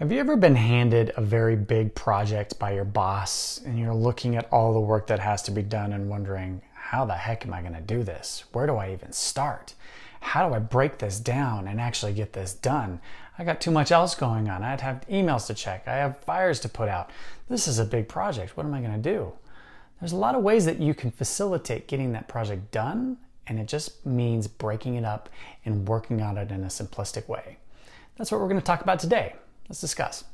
Have you ever been handed a very big project by your boss and you're looking at all the work that has to be done and wondering, how the heck am I going to do this? Where do I even start? How do I break this down and actually get this done? I got too much else going on. I'd have emails to check. I have fires to put out. This is a big project. What am I going to do? There's a lot of ways that you can facilitate getting that project done, and it just means breaking it up and working on it in a simplistic way. That's what we're going to talk about today. Let's discuss.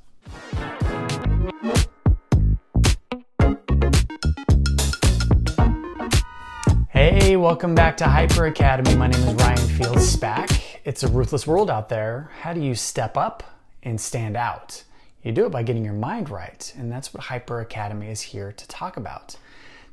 Hey, welcome back to Hyper Academy. My name is Ryan Fields Spack. It's a ruthless world out there. How do you step up and stand out? You do it by getting your mind right, and that's what Hyper Academy is here to talk about.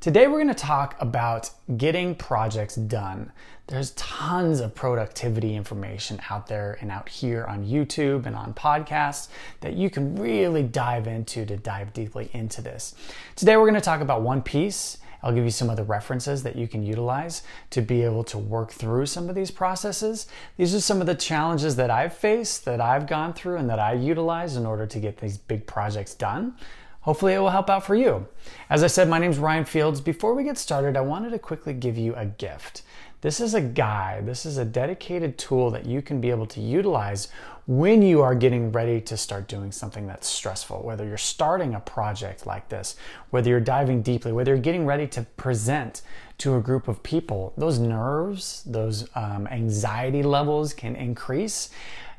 Today, we're going to talk about getting projects done. There's tons of productivity information out there and out here on YouTube and on podcasts that you can really dive into to dive deeply into this. Today, we're going to talk about one piece. I'll give you some other references that you can utilize to be able to work through some of these processes. These are some of the challenges that I've faced, that I've gone through, and that I utilize in order to get these big projects done. Hopefully, it will help out for you. As I said, my name is Ryan Fields. Before we get started, I wanted to quickly give you a gift. This is a guide, this is a dedicated tool that you can be able to utilize when you are getting ready to start doing something that's stressful, whether you're starting a project like this, whether you're diving deeply, whether you're getting ready to present to a group of people. Those nerves, those um, anxiety levels can increase.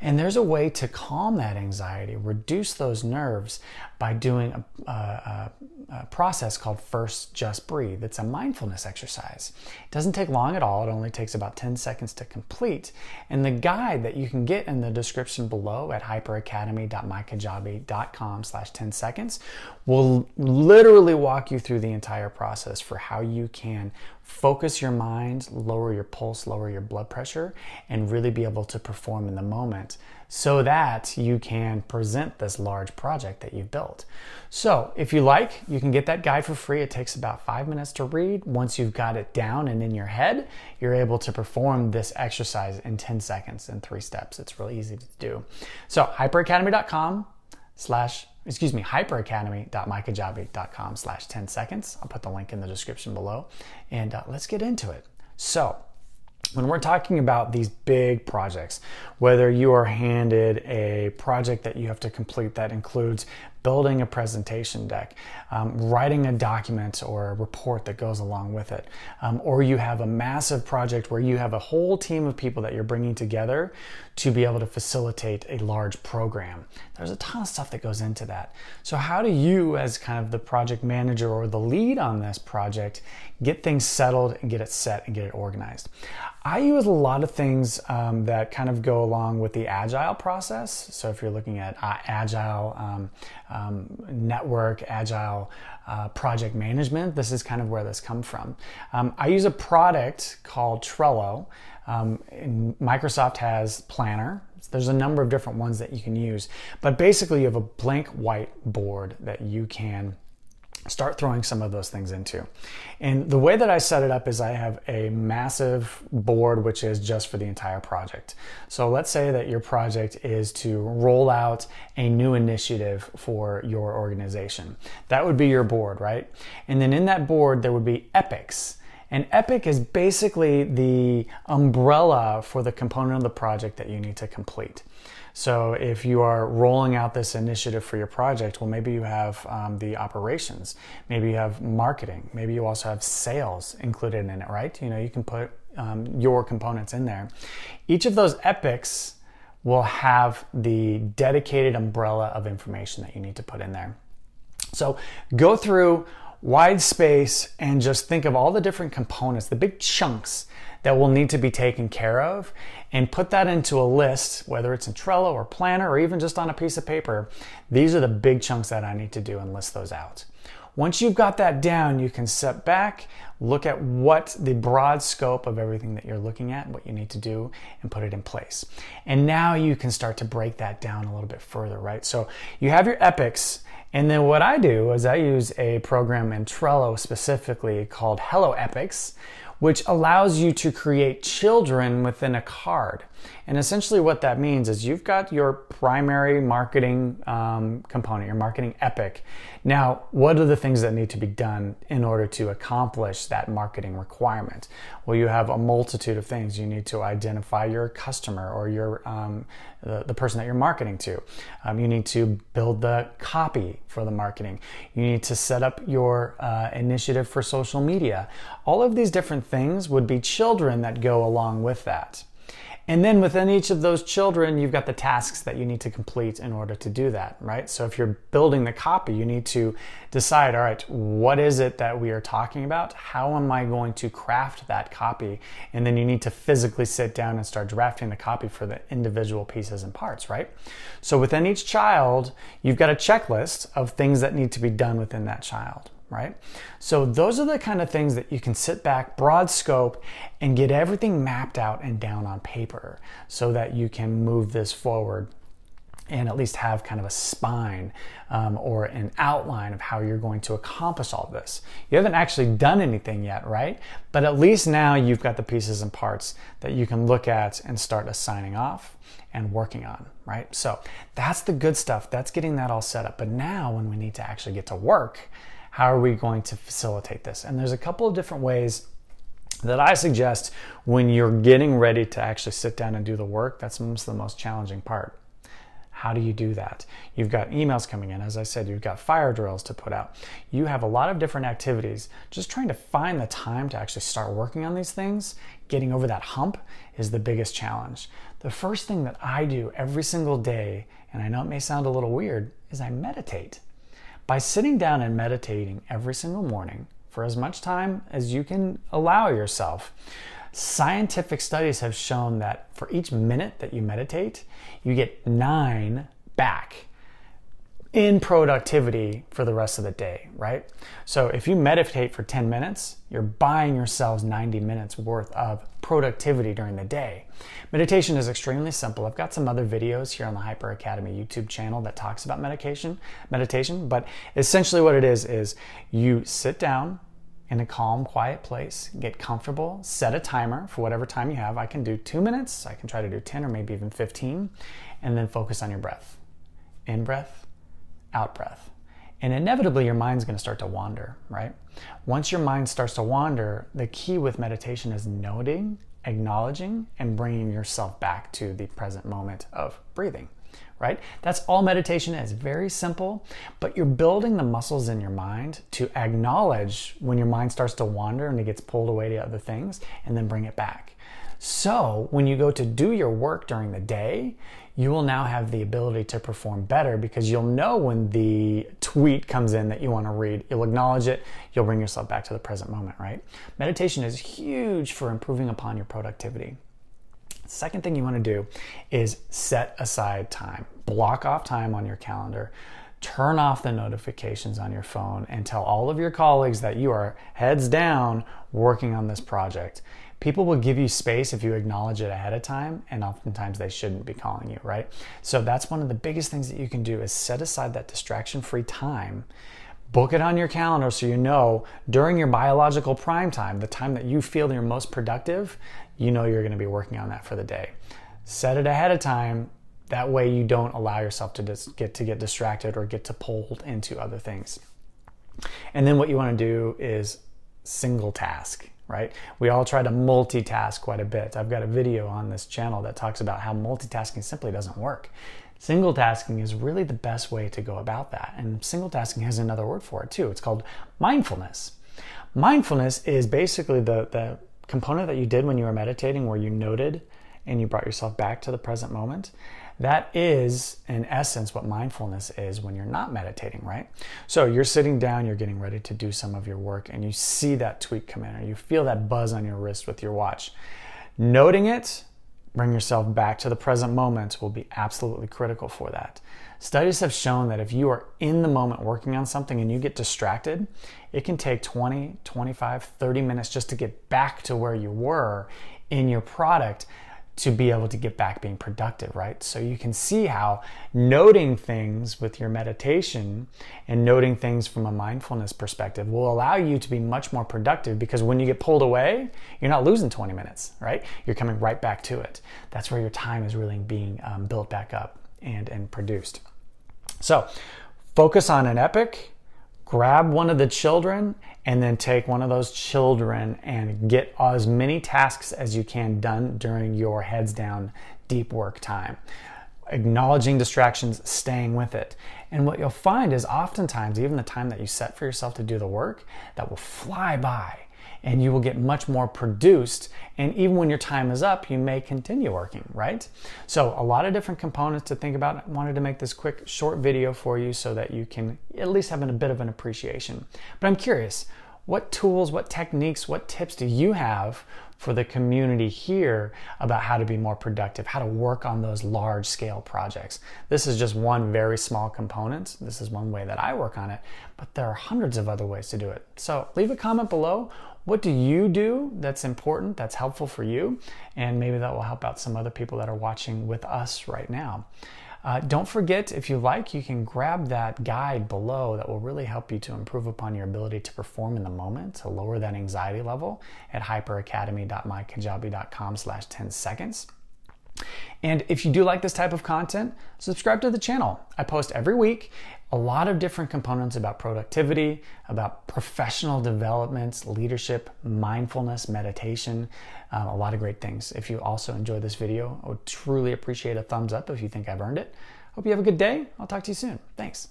And there's a way to calm that anxiety, reduce those nerves by doing a, a, a, process called First Just Breathe. It's a mindfulness exercise. It doesn't take long at all, it only takes about 10 seconds to complete. And the guide that you can get in the description below at hyperacademy.mykajabi.com slash 10 seconds will literally walk you through the entire process for how you can focus your mind, lower your pulse, lower your blood pressure, and really be able to perform in the moment so that you can present this large project that you've built. So, if you like, you can get that guide for free. It takes about five minutes to read. Once you've got it down and in your head, you're able to perform this exercise in 10 seconds in three steps. It's really easy to do. So, hyperacademy.com slash excuse me, hyperacademy.mykajabi.com slash 10 seconds. I'll put the link in the description below and uh, let's get into it. So, when we're talking about these big projects, whether you are handed a project that you have to complete that includes building a presentation deck, um, writing a document or a report that goes along with it, um, or you have a massive project where you have a whole team of people that you're bringing together to be able to facilitate a large program. There's a ton of stuff that goes into that. So, how do you, as kind of the project manager or the lead on this project, get things settled and get it set and get it organized? I use a lot of things um, that kind of go along with the agile process. So, if you're looking at uh, agile, um, um, network, agile uh, project management. This is kind of where this comes from. Um, I use a product called Trello. Um, Microsoft has Planner. There's a number of different ones that you can use, but basically you have a blank white board that you can start throwing some of those things into. And the way that I set it up is I have a massive board which is just for the entire project. So let's say that your project is to roll out a new initiative for your organization. That would be your board, right? And then in that board there would be epics. And epic is basically the umbrella for the component of the project that you need to complete. So if you are rolling out this initiative for your project, well, maybe you have um, the operations, maybe you have marketing, maybe you also have sales included in it, right? You know, you can put um, your components in there. Each of those epics will have the dedicated umbrella of information that you need to put in there. So go through wide space and just think of all the different components, the big chunks that will need to be taken care of and put that into a list, whether it's in Trello or Planner or even just on a piece of paper. These are the big chunks that I need to do and list those out. Once you've got that down, you can step back, look at what the broad scope of everything that you're looking at, what you need to do, and put it in place. And now you can start to break that down a little bit further, right? So you have your epics, and then what I do is I use a program in Trello specifically called Hello Epics, which allows you to create children within a card. And essentially, what that means is you've got your primary marketing um, component, your marketing epic. Now, what are the things that need to be done in order to accomplish that marketing requirement? Well, you have a multitude of things. You need to identify your customer or your um, the, the, person that you're marketing to. Um, you need to build the copy for the marketing. You need to set up your uh, initiative for social media. All of these different things would be children that go along with that. And then within each of those children, you've got the tasks that you need to complete in order to do that, right? So if you're building the copy, you need to decide, all right, what is it that we are talking about? How am I going to craft that copy? And then you need to physically sit down and start drafting the copy for the individual pieces and parts, right? So within each child, you've got a checklist of things that need to be done within that child right? So those are the kind of things that you can sit back, broad scope, and get everything mapped out and down on paper so that you can move this forward and at least have kind of a spine um, or an outline of how you're going to accomplish all this. You haven't actually done anything yet, right? But at least now you've got the pieces and parts that you can look at and start assigning off and working on, right? So that's the good stuff. That's getting that all set up. But now when we need to actually get to work, how are we going to facilitate this? And there's a couple of different ways that I suggest when you're getting ready to actually sit down and do the work. That's the most challenging part. How do you do that? You've got emails coming in. As I said, you've got fire drills to put out. You have a lot of different activities. Just trying to find the time to actually start working on these things, getting over that hump is the biggest challenge. The first thing that I do every single day, and I know it may sound a little weird, is I meditate. By sitting down and meditating every single morning for as much time as you can allow yourself, scientific studies have shown that for each minute that you meditate, you get nine back in productivity for the rest of the day, right? So if you meditate for 10 minutes, you're buying yourselves 90 minutes worth of productivity during the day. Meditation is extremely simple. I've got some other videos here on the Hyper Academy YouTube channel that talks about medication, meditation, but essentially what it is is you sit down in a calm, quiet place, get comfortable, set a timer for whatever time you have. I can do 2 minutes, I can try to do 10 or maybe even 15, and then focus on your breath. In breath, out breath. And inevitably, your mind's going to start to wander, right? Once your mind starts to wander, the key with meditation is noting, acknowledging, and bringing yourself back to the present moment of breathing, right? That's all meditation is. Very simple, but you're building the muscles in your mind to acknowledge when your mind starts to wander and it gets pulled away to other things and then bring it back. So when you go to do your work during the day, you will now have the ability to perform better because you'll know when the tweet comes in that you want to read. You'll acknowledge it, you'll bring yourself back to the present moment, right? Meditation is huge for improving upon your productivity. Second thing you want to do is set aside time. Block off time on your calendar. Turn off the notifications on your phone and tell all of your colleagues that you are heads down working on this project people will give you space if you acknowledge it ahead of time and oftentimes they shouldn't be calling you right? So that's one of the biggest things that you can do is set aside that distraction free time book it on your calendar so you know during your biological prime time the time that you feel you're most productive you know you're going to be working on that for the day. Set it ahead of time. That way you don't allow yourself to get to get distracted or get to pulled into other things. And then what you want to do is single task right? We all try to multitask quite a bit. I've got a video on this channel that talks about how multitasking simply doesn't work. Single tasking is really the best way to go about that. And single tasking has another word for it too. It's called mindfulness. Mindfulness is basically the, the component that you did when you were meditating where you noted and you brought yourself back to the present moment. That is, in essence, what mindfulness is when you're not meditating, right? So you're sitting down, you're getting ready to do some of your work, and you see that tweet come in, or you feel that buzz on your wrist with your watch. Noting it, bring yourself back to the present moment will be absolutely critical for that. Studies have shown that if you are in the moment working on something and you get distracted, it can take 20, 25, 30 minutes just to get back to where you were in your product to be able to get back being productive, right? So you can see how noting things with your meditation and noting things from a mindfulness perspective will allow you to be much more productive because when you get pulled away, you're not losing 20 minutes, right? You're coming right back to it. That's where your time is really being um, built back up and, and produced. So focus on an epic, grab one of the children and then take one of those children and get as many tasks as you can done during your heads down deep work time. Acknowledging distractions, staying with it. And what you'll find is oftentimes, even the time that you set for yourself to do the work, that will fly by and you will get much more produced. And even when your time is up, you may continue working, right? So, a lot of different components to think about. I wanted to make this quick, short video for you so that you can at least have a bit of an appreciation. But I'm curious what tools, what techniques, what tips do you have for the community here about how to be more productive, how to work on those large scale projects. This is just one very small component. This is one way that I work on it, but there are hundreds of other ways to do it. So leave a comment below. What do you do that's important, that's helpful for you? And maybe that will help out some other people that are watching with us right now. Uh, don't forget, if you like, you can grab that guide below that will really help you to improve upon your ability to perform in the moment, to lower that anxiety level at hyperacademy.mykajabi.com slash 10 seconds. And if you do like this type of content, subscribe to the channel. I post every week a lot of different components about productivity, about professional developments, leadership, mindfulness, meditation, um, a lot of great things. If you also enjoy this video, I would truly appreciate a thumbs up if you think I've earned it. Hope you have a good day. I'll talk to you soon. Thanks.